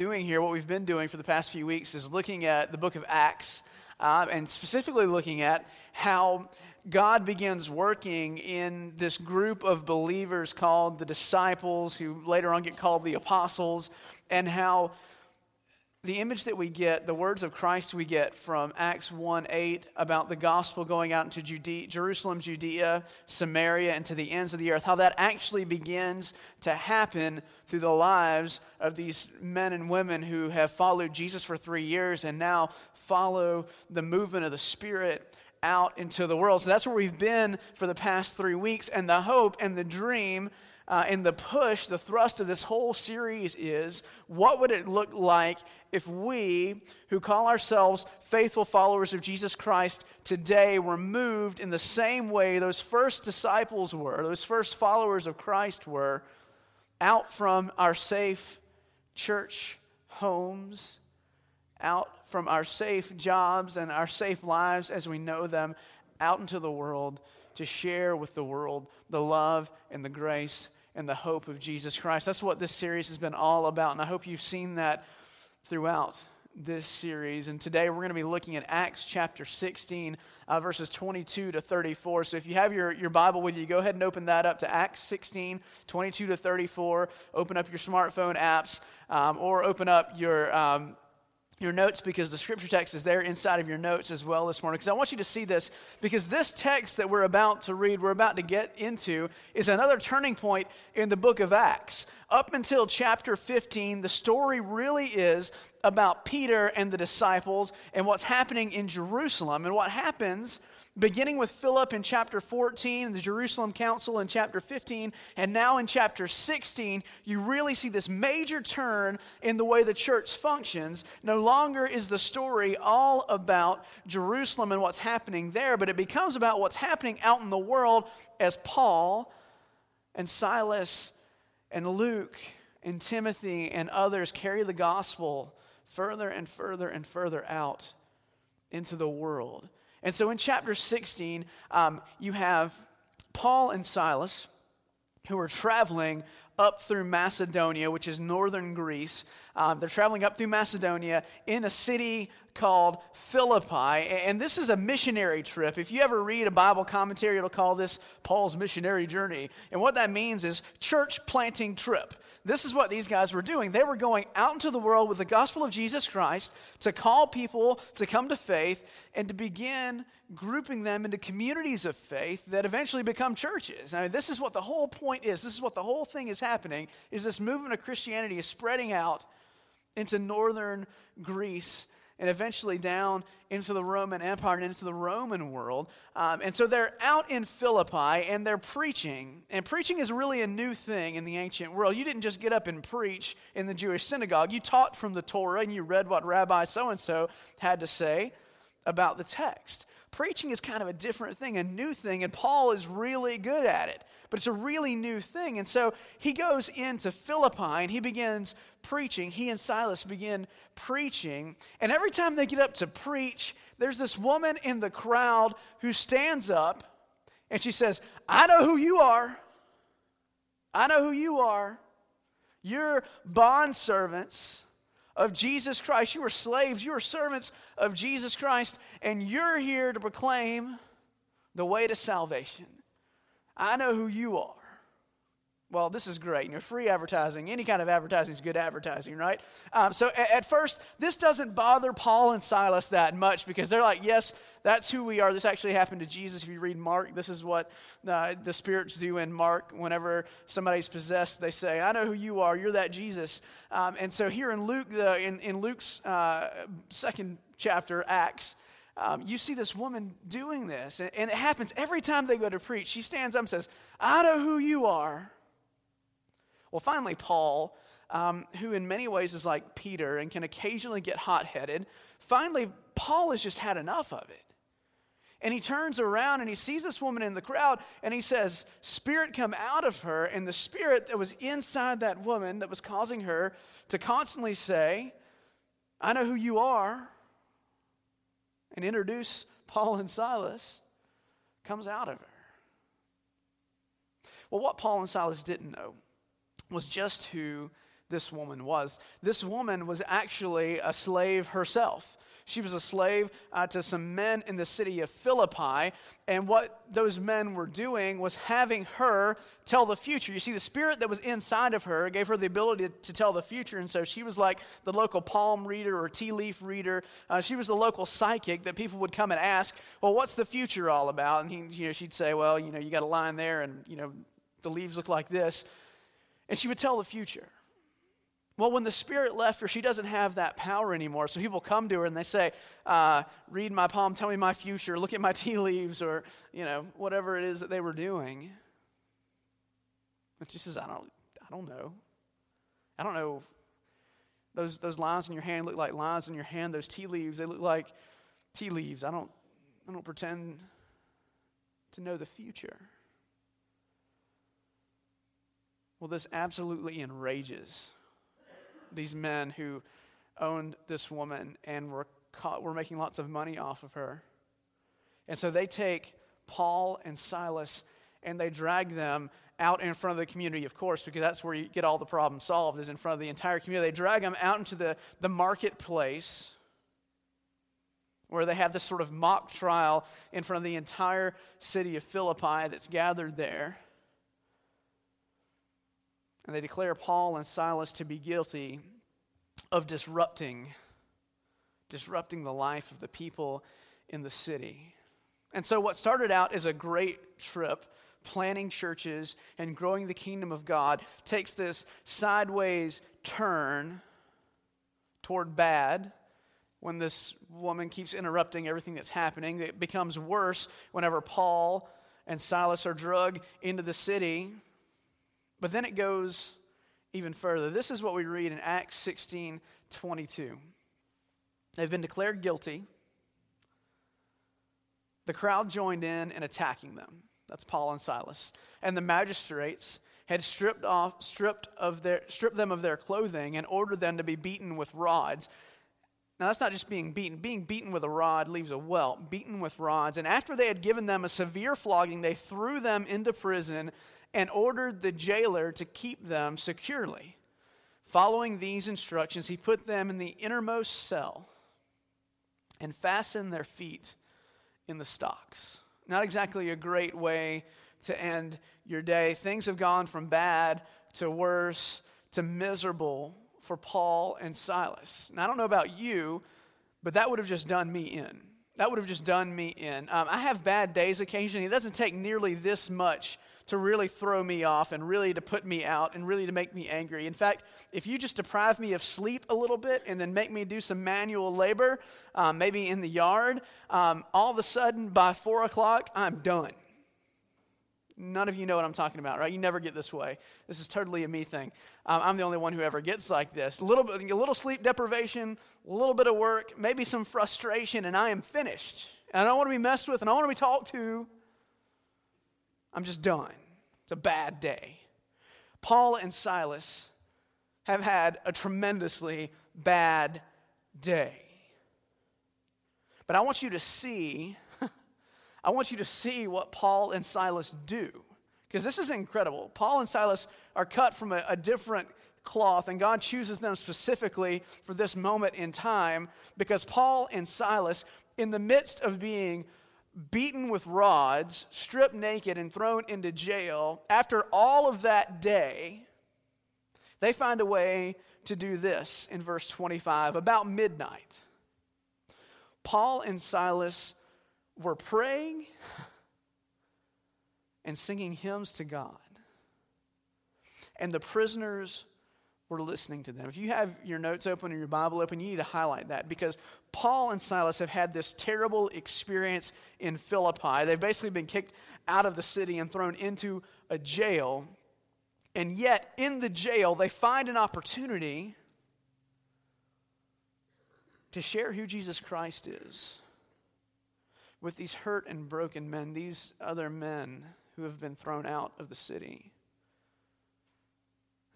doing here, what we've been doing for the past few weeks, is looking at the book of Acts, uh, and specifically looking at how God begins working in this group of believers called the disciples, who later on get called the apostles, and how the image that we get, the words of Christ we get from Acts 1 8 about the gospel going out into Judea, Jerusalem, Judea, Samaria, and to the ends of the earth, how that actually begins to happen through the lives of these men and women who have followed Jesus for three years and now follow the movement of the Spirit out into the world. So that's where we've been for the past three weeks, and the hope and the dream uh, and the push, the thrust of this whole series is what would it look like if we, who call ourselves faithful followers of Jesus Christ today, were moved in the same way those first disciples were, those first followers of Christ were, out from our safe church homes, out from our safe jobs and our safe lives as we know them, out into the world to share with the world the love and the grace and the hope of Jesus Christ. That's what this series has been all about, and I hope you've seen that throughout this series. And today we're going to be looking at Acts chapter 16, uh, verses 22 to 34. So if you have your, your Bible with you, go ahead and open that up to Acts 16, 22 to 34. Open up your smartphone apps um, or open up your. Um, your notes because the scripture text is there inside of your notes as well this morning. Because I want you to see this because this text that we're about to read, we're about to get into, is another turning point in the book of Acts. Up until chapter 15, the story really is about Peter and the disciples and what's happening in Jerusalem. And what happens beginning with Philip in chapter 14, the Jerusalem Council in chapter 15, and now in chapter 16, you really see this major turn in the way the church functions. No longer is the story all about Jerusalem and what's happening there, but it becomes about what's happening out in the world as Paul and Silas and Luke and Timothy and others carry the gospel further and further and further out into the world. And so in chapter 16, um, you have Paul and Silas who are traveling up through Macedonia, which is northern Greece. Um, they're traveling up through Macedonia in a city called Philippi. And this is a missionary trip. If you ever read a Bible commentary, it'll call this Paul's missionary journey. And what that means is church planting trip. This is what these guys were doing. They were going out into the world with the gospel of Jesus Christ to call people to come to faith and to begin grouping them into communities of faith that eventually become churches. I mean, this is what the whole point is. This is what the whole thing is happening is this movement of Christianity is spreading out into northern Greece and eventually down into the Roman Empire and into the Roman world. Um, and so they're out in Philippi and they're preaching. And preaching is really a new thing in the ancient world. You didn't just get up and preach in the Jewish synagogue, you taught from the Torah and you read what Rabbi so and so had to say about the text. Preaching is kind of a different thing, a new thing, and Paul is really good at it. But it's a really new thing. And so he goes into Philippi and he begins preaching. He and Silas begin preaching. And every time they get up to preach, there's this woman in the crowd who stands up and she says, I know who you are. I know who you are. You're bond servants of Jesus Christ. You are slaves, you are servants of Jesus Christ, and you're here to proclaim the way to salvation. I know who you are. Well, this is great. You know, free advertising, any kind of advertising is good advertising, right? Um, so at, at, first, this doesn't bother Paul and Silas that much because they're like, yes, that's who we are. This actually happened to Jesus. If you read Mark, this is what uh, the spirits do in Mark. Whenever somebody's possessed, they say, I know who you are. You're that Jesus. Um, and so here in Luke, the, in, in Luke's uh, second chapter, Acts, um, you see this woman doing this. And, and it happens every time they go to preach. She stands up and says, I know who you are. Well, finally, Paul, um, who in many ways is like Peter and can occasionally get hot headed, finally, Paul has just had enough of it. And he turns around and he sees this woman in the crowd and he says, Spirit come out of her. And the spirit that was inside that woman that was causing her to constantly say, I know who you are, and introduce Paul and Silas, comes out of her. Well, what Paul and Silas didn't know was just who this woman was. This woman was actually a slave herself. She was a slave uh, to some men in the city of Philippi. And what those men were doing was having her tell the future. You see, the spirit that was inside of her gave her the ability to, tell the future. And so she was like the local palm reader or tea leaf reader. Uh, she was the local psychic that people would come and ask, Well, what's the future all about? And he, you know, she'd say, Well, you know, you got a line there, and, you know, the leaves look like this. And she would tell the future. Well, when the Spirit left her, she doesn't have that power anymore. So people come to her and they say, uh, Read my palm, tell me my future, look at my tea leaves, or, you know, whatever it is that they were doing. And she says, I don't, I don't know. I don't know. Those, those lines in your hand look like lines in your hand. Those tea leaves, they look like tea leaves. I don't, I don't pretend to know the future. Well, this absolutely enrages these men who owned this woman and were, caught, were making lots of money off of her. And so they take Paul and Silas and they drag them out in front of the community, of course, because that's where you get all the problems solved, is in front of the entire community. They drag them out into the, the marketplace where they have this sort of mock trial in front of the entire city of Philippi that's gathered there. And they declare Paul and Silas to be guilty of disrupting disrupting the life of the people in the city. And so what started out as a great trip planting churches and growing the kingdom of God takes this sideways turn toward bad when this woman keeps interrupting everything that's happening. It becomes worse whenever Paul and Silas are drugged into the city but then it goes even further. This is what we read in Acts 16 22. They've been declared guilty. The crowd joined in in attacking them. That's Paul and Silas. And the magistrates had stripped off stripped of their stripped them of their clothing and ordered them to be beaten with rods. Now that's not just being beaten. Being beaten with a rod leaves a welt, beaten with rods. And after they had given them a severe flogging, they threw them into prison and ordered the jailer to keep them securely. Following these instructions, he put them in the innermost cell and fastened their feet in the stocks. Not exactly a great way to end your day. Things have gone from bad to worse to miserable for Paul and Silas. Now, I don't know about you, but that would have just done me in. That would have just done me in. Um, I have bad days occasionally. It doesn't take nearly this much to really throw me off and really to put me out and really to make me angry. In fact, if you just deprive me of sleep a little bit and then make me do some manual labor, um, maybe in the yard, um, all of a sudden by four o'clock, I'm done. None of you know what I'm talking about, right? You never get this way. This is totally a me thing. Um, I'm the only one who ever gets like this. A little bit, a little sleep deprivation, a little bit of work, maybe some frustration, and I am finished. And I don't want to be messed with, and I want to be talked to. I'm just done. It's a bad day. Paul and Silas have had a tremendously bad day. But I want you to see, I want you to see what Paul and Silas do. Because this is incredible. Paul and Silas are cut from a, a different cloth, and God chooses them specifically for this moment in time because Paul and Silas, in the midst of being beaten with rods, stripped naked, and thrown into jail, after all of that day, they find a way to do this in verse 25 about midnight. Paul and Silas were praying and singing hymns to God. And the prisoners were listening to them. If you have your notes open or your Bible open, you need to highlight that because Paul and Silas have had this terrible experience in Philippi. They've basically been kicked out of the city and thrown into a jail. And yet, in the jail, they find an opportunity to share who Jesus Christ is with these hurt and broken men, these other men who have been thrown out of the city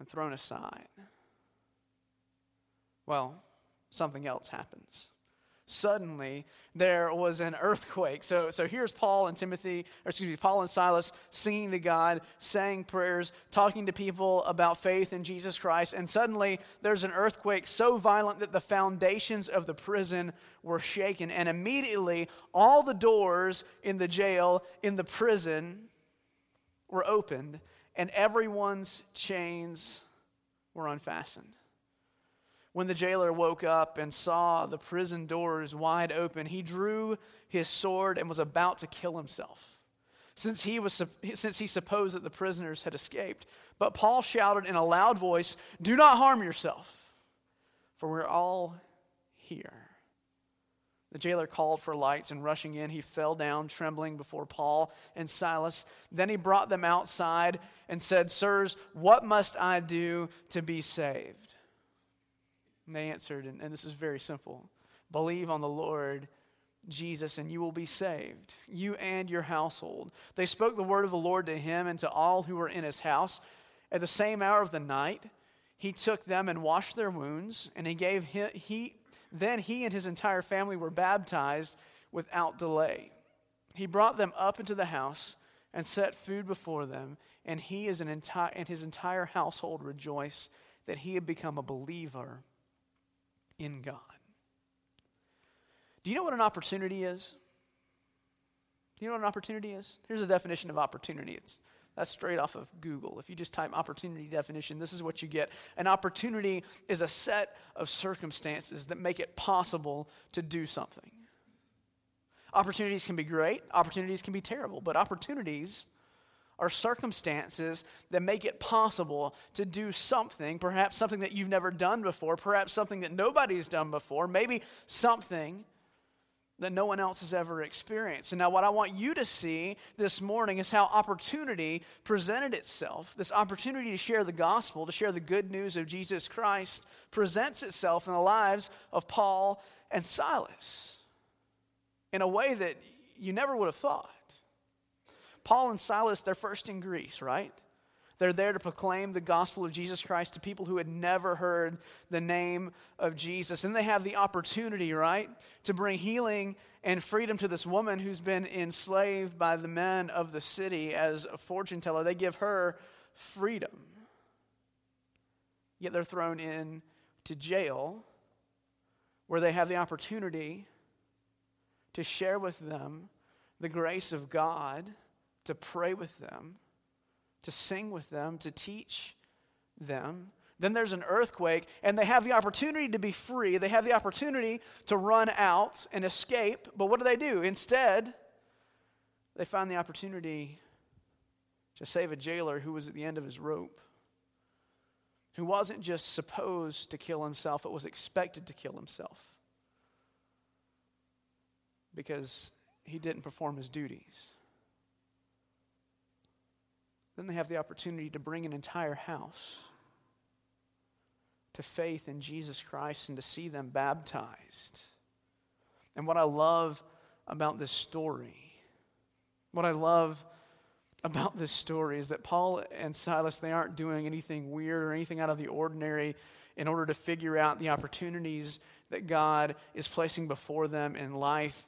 and thrown aside. Well, something else happens. suddenly there was an earthquake. So, so here's Paul and Timothy, or excuse me, Paul and Silas singing to God, saying prayers, talking to people about faith in Jesus Christ, and suddenly there's an earthquake so violent that the foundations of the prison were shaken. And immediately all the doors in the jail, in the prison, were opened, and everyone's chains were unfastened. When the jailer woke up and saw the prison doors wide open, he drew his sword and was about to kill himself, since he, was, since he supposed that the prisoners had escaped. But Paul shouted in a loud voice, Do not harm yourself, for we're all here. The jailer called for lights, and rushing in, he fell down, trembling before Paul and Silas. Then he brought them outside and said, Sirs, what must I do to be saved? And they answered, and, and this is very simple believe on the Lord Jesus, and you will be saved, you and your household. They spoke the word of the Lord to him and to all who were in his house. At the same hour of the night, he took them and washed their wounds, and he gave him, he, then he and his entire family were baptized without delay. He brought them up into the house and set food before them, and he is an and his entire household rejoiced that he had become a believer in God. Do you know what an opportunity is? Do you know what an opportunity is? Here's a definition of opportunity. It's that's straight off of Google. If you just type opportunity definition, this is what you get. An opportunity is a set of circumstances that make it possible to do something. Opportunities can be great, opportunities can be terrible, but opportunities are circumstances that make it possible to do something, perhaps something that you've never done before, perhaps something that nobody's done before, maybe something that no one else has ever experienced. And now, what I want you to see this morning is how opportunity presented itself. This opportunity to share the gospel, to share the good news of Jesus Christ, presents itself in the lives of Paul and Silas in a way that you never would have thought. Paul and Silas, they're first in Greece, right? They're there to proclaim the gospel of Jesus Christ to people who had never heard the name of Jesus. And they have the opportunity, right, to bring healing and freedom to this woman who's been enslaved by the men of the city as a fortune teller. They give her freedom. Yet they're thrown in to jail where they have the opportunity to share with them the grace of God to pray with them, to sing with them, to teach them. Then there's an earthquake, and they have the opportunity to be free. They have the opportunity to run out and escape. But what do they do? Instead, they find the opportunity to save a jailer who was at the end of his rope, who wasn't just supposed to kill himself, but was expected to kill himself because he didn't perform his duties. Then they have the opportunity to bring an entire house to faith in Jesus Christ and to see them baptized. And what I love about this story, what I love about this story is that Paul and Silas, they aren't doing anything weird or anything out of the ordinary in order to figure out the opportunities that God is placing before them in life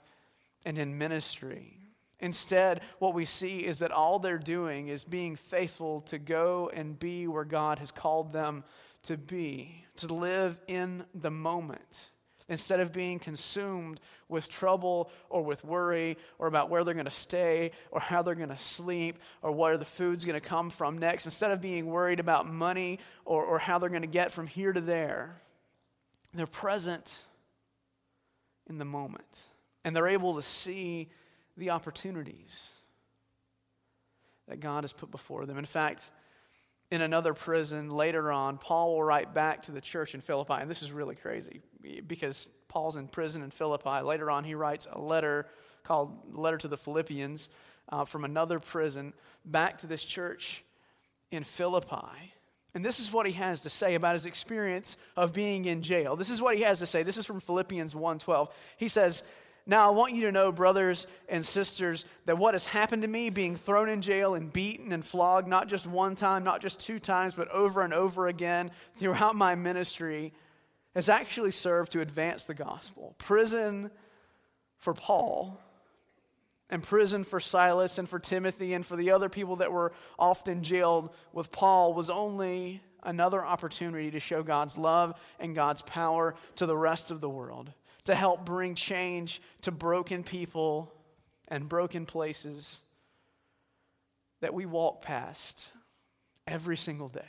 and in ministry. Instead, what we see is that all they're doing is being faithful to go and be where God has called them to be, to live in the moment. Instead of being consumed with trouble or with worry or about where they're going to stay or how they're going to sleep or where the food's going to come from next, instead of being worried about money or, or how they're going to get from here to there, they're present in the moment. And they're able to see the opportunities that God has put before them. In fact, in another prison later on, Paul will write back to the church in Philippi, and this is really crazy because Paul's in prison in Philippi. Later on, he writes a letter called Letter to the Philippians uh, from another prison back to this church in Philippi. And this is what he has to say about his experience of being in jail. This is what he has to say. This is from Philippians 1:12. He says, now, I want you to know, brothers and sisters, that what has happened to me, being thrown in jail and beaten and flogged, not just one time, not just two times, but over and over again throughout my ministry, has actually served to advance the gospel. Prison for Paul and prison for Silas and for Timothy and for the other people that were often jailed with Paul was only another opportunity to show God's love and God's power to the rest of the world, to help bring change to broken people and broken places that we walk past every single day.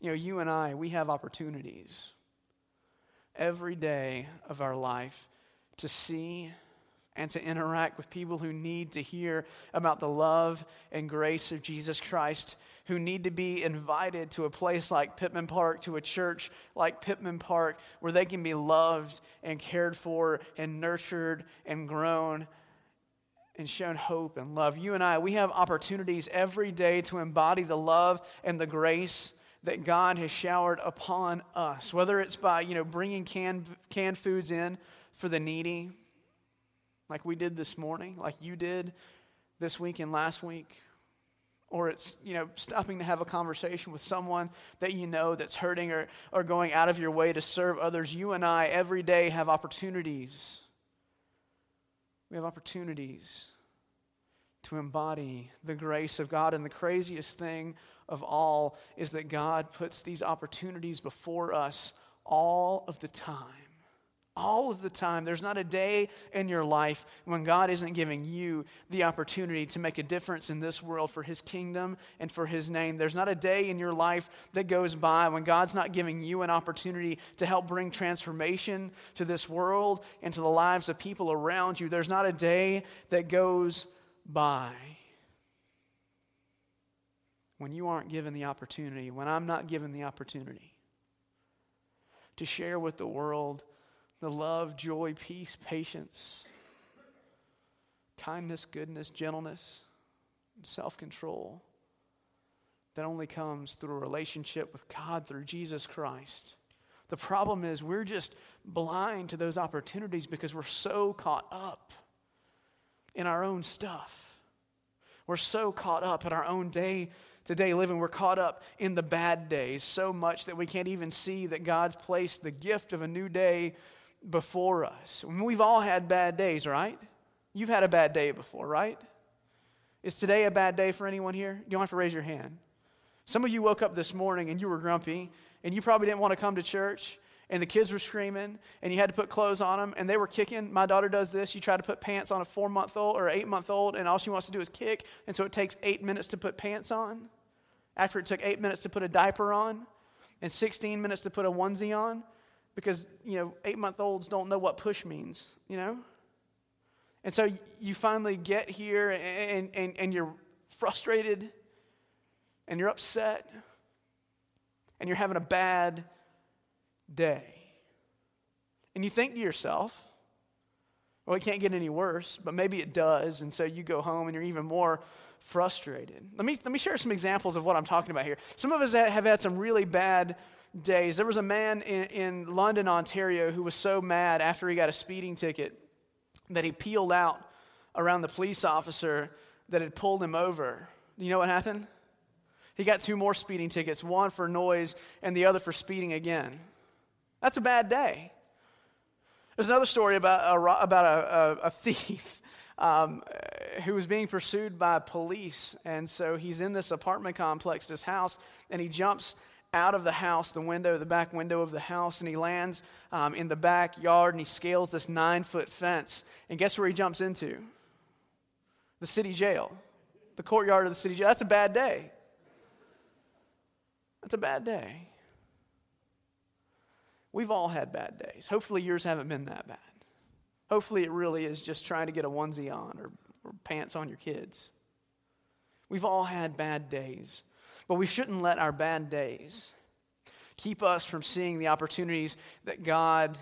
You know, you and I, we have opportunities every day of our life to see and to interact with people who need to hear about the love and grace of Jesus Christ, who need to be invited to a place like Pittman Park, to a church like Pittman Park, where they can be loved and cared for and nurtured and grown and shown hope and love. You and I, we have opportunities every day to embody the love and the grace that God has showered upon us, whether it's by, you know, bringing canned, canned foods in for the needy, like we did this morning, like you did this week and last week, or it's, you know, stopping to have a conversation with someone that you know that's hurting or, or going out of your way to serve others. You and I every day have opportunities. We have opportunities to embody the grace of God. And the craziest thing of all is that God puts these opportunities before us all of the time. All of the time. There's not a day in your life when God isn't giving you the opportunity to make a difference in this world for His kingdom and for His name. There's not a day in your life that goes by when God's not giving you an opportunity to help bring transformation to this world and to the lives of people around you. There's not a day that goes by when you aren't given the opportunity, when I'm not given the opportunity to share with the world the love, joy, peace, patience, kindness, goodness, gentleness, self control that only comes through a relationship with God through Jesus Christ. The problem is we're just blind to those opportunities because we're so caught up in our own stuff. We're so caught up in our own day to day living. We're caught up in the bad days so much that we can't even see that God's placed the gift of a new day before us. We've all had bad days, right? You've had a bad day before, right? Is today a bad day for anyone here? You don't have to raise your hand. Some of you woke up this morning and you were grumpy and you probably didn't want to come to church and the kids were screaming and you had to put clothes on them and they were kicking. My daughter does this. You try to put pants on a four month old or eight month old and all she wants to do is kick. And so it takes eight minutes to put pants on after it took eight minutes to put a diaper on and 16 minutes to put a onesie on because, you know, eight month olds don't know what push means, you know? And so you finally get here and, and, and you're frustrated and you're upset and you're having a bad day. And you think to yourself, well, it can't get any worse, but maybe it does. And so you go home and you're even more frustrated. Let me, let me share some examples of what I'm talking about here. Some of us have had some really bad days. There was a man in, in London, Ontario, who was so mad after he got a speeding ticket that he peeled out around the police officer that had pulled him over. Do you know what happened? He got two more speeding tickets, one for noise and the other for speeding again. That's a bad day. There's another story about a, about a, a, a thief um, who was being pursued by police. And so he's in this apartment complex, this house, and he jumps out of the house, the window, the back window of the house, and he lands um, in the backyard and he scales this nine foot fence. And guess where he jumps into? The city jail, the courtyard of the city jail. That's a bad day. That's a bad day. We've all had bad days. Hopefully, yours haven't been that bad. Hopefully, it really is just trying to get a onesie on or, or pants on your kids. We've all had bad days. But we shouldn't let our bad days keep us from seeing the opportunities that God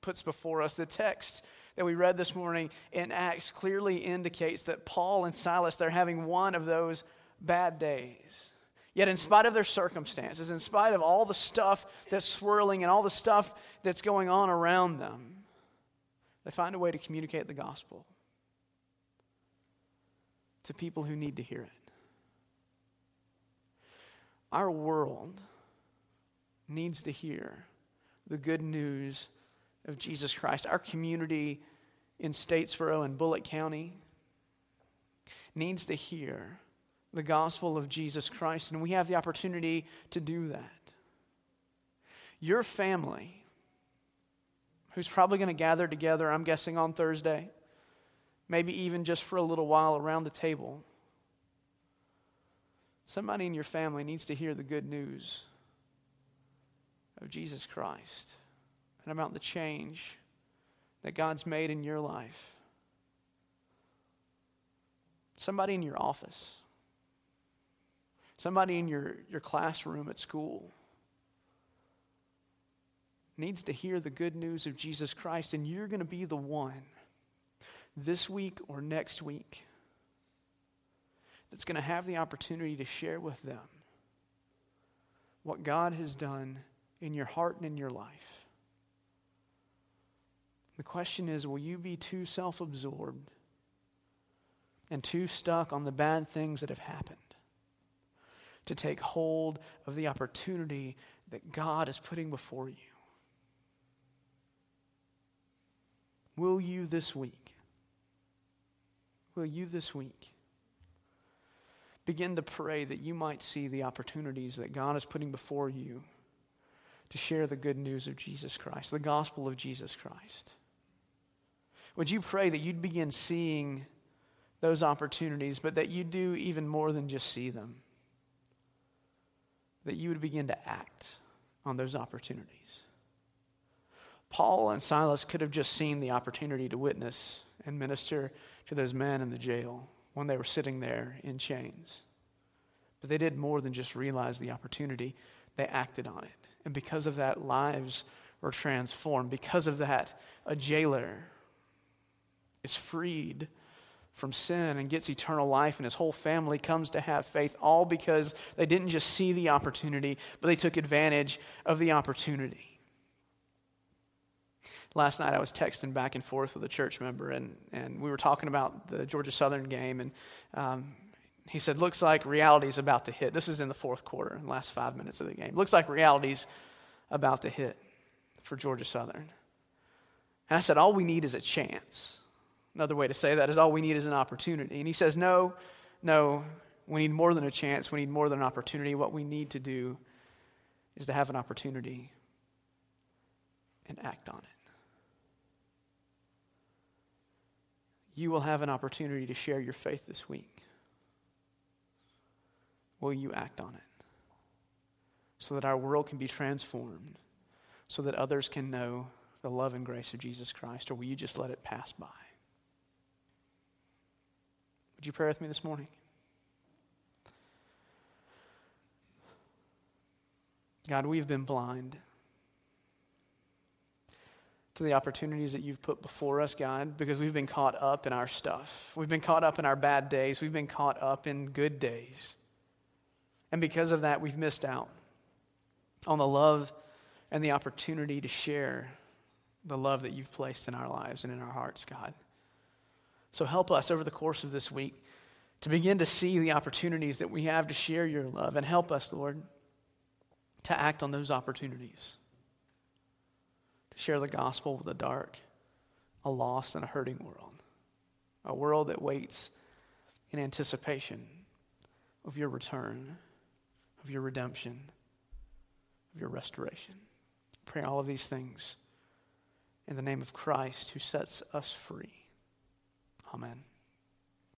puts before us. The text that we read this morning in Acts clearly indicates that Paul and Silas, they're having one of those bad days. Yet, in spite of their circumstances, in spite of all the stuff that's swirling and all the stuff that's going on around them, they find a way to communicate the gospel to people who need to hear it. Our world needs to hear the good news of Jesus Christ. Our community in Statesboro and Bulloch County needs to hear the gospel of Jesus Christ, and we have the opportunity to do that. Your family, who's probably going to gather together, I'm guessing on Thursday, maybe even just for a little while around the table. Somebody in your family needs to hear the good news of Jesus Christ and about the change that God's made in your life. Somebody in your office, somebody in your, your classroom at school needs to hear the good news of Jesus Christ, and you're going to be the one this week or next week that's going to have the opportunity to share with them what God has done in your heart and in your life. The question is will you be too self absorbed and too stuck on the bad things that have happened to take hold of the opportunity that God is putting before you? Will you this week? Will you this week begin to pray that you might see the opportunities that God is putting before you to share the good news of Jesus Christ, the gospel of Jesus Christ? Would you pray that you'd begin seeing those opportunities, but that you do even more than just see them? That you would begin to act on those opportunities. Paul and Silas could have just seen the opportunity to witness and minister to those men in the jail when they were sitting there in chains. But they did more than just realize the opportunity, they acted on it. And because of that, lives were transformed. Because of that, a jailer is freed from sin and gets eternal life, and his whole family comes to have faith, all because they didn't just see the opportunity, but they took advantage of the opportunity. Last night I was texting back and forth with a church member, and, and we were talking about the Georgia Southern game, and um, he said, Looks like reality's about to hit. This is in the fourth quarter, last five minutes of the game. Looks like reality's about to hit for Georgia Southern. And I said, All we need is a chance. Another way to say that is all we need is an opportunity. And he says, No, no, we need more than a chance. We need more than an opportunity. What we need to do is to have an opportunity and act on it. You will have an opportunity to share your faith this week. Will you act on it? So that our world can be transformed, so that others can know the love and grace of Jesus Christ, or will you just let it pass by? Would you pray with me this morning? God, we've been blind to the opportunities that you've put before us, God, because we've been caught up in our stuff. We've been caught up in our bad days. We've been caught up in good days. And because of that, we've missed out on the love and the opportunity to share the love that you've placed in our lives and in our hearts, God. So help us over the course of this week to begin to see the opportunities that we have to share your love. And help us, Lord, to act on those opportunities share the gospel with a dark, a lost, and a hurting world. A world that waits in anticipation of your return, of your redemption, of your restoration. Pray all of these things in the name of Christ who sets us free. Amen.